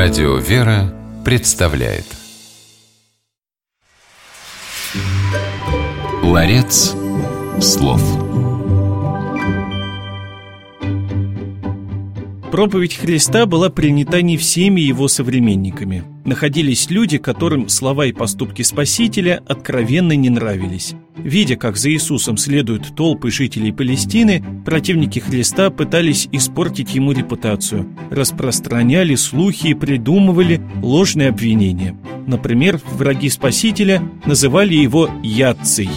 Радио «Вера» представляет. Ларец слов Проповедь Христа была принята не всеми его современниками. Находились люди, которым слова и поступки Спасителя откровенно не нравились. Видя, как за Иисусом следуют толпы жителей Палестины, противники Христа пытались испортить ему репутацию, распространяли слухи и придумывали ложные обвинения. Например, враги Спасителя называли его «Яций»,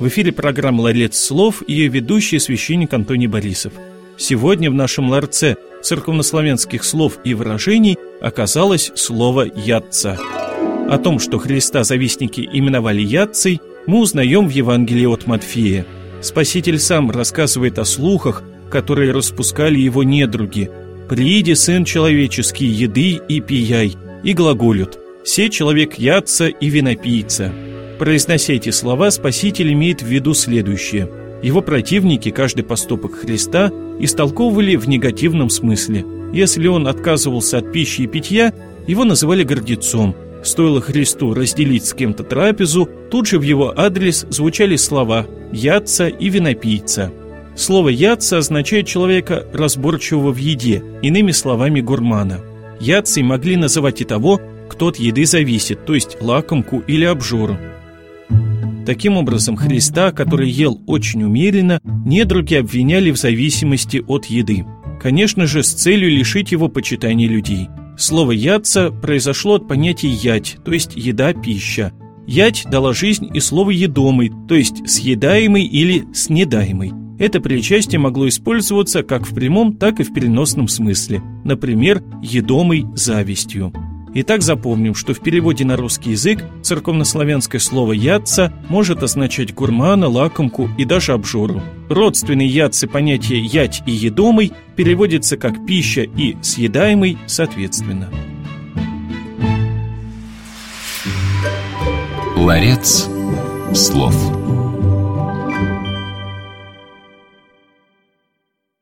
В эфире программа «Ларец слов» и ее ведущий священник Антоний Борисов. Сегодня в нашем ларце церковнославянских слов и выражений оказалось слово «ятца». О том, что Христа завистники именовали «ятцей», мы узнаем в Евангелии от Матфея. Спаситель сам рассказывает о слухах, которые распускали его недруги. «Прииди, сын человеческий, еды и пияй», и глаголют «Се человек ятца и винопийца». Произнося эти слова, Спаситель имеет в виду следующее. Его противники каждый поступок Христа истолковывали в негативном смысле. Если он отказывался от пищи и питья, его называли гордецом. Стоило Христу разделить с кем-то трапезу, тут же в его адрес звучали слова «ядца» и «винопийца». Слово «ядца» означает человека, разборчивого в еде, иными словами гурмана. Ядцей могли называть и того, кто от еды зависит, то есть лакомку или обжору. Таким образом, Христа, который ел очень умеренно, недруги обвиняли в зависимости от еды. Конечно же, с целью лишить его почитания людей. Слово «ядца» произошло от понятия «ять», то есть «еда-пища». «Ять» дала жизнь и слово «едомый», то есть «съедаемый» или «снедаемый». Это причастие могло использоваться как в прямом, так и в переносном смысле. Например, «едомый завистью». Итак, запомним, что в переводе на русский язык церковнославянское слово «ятца» может означать гурмана, лакомку и даже обжору. Родственный ятцы понятие «ять» и «едомый» переводится как «пища» и «съедаемый» соответственно. Ларец слов.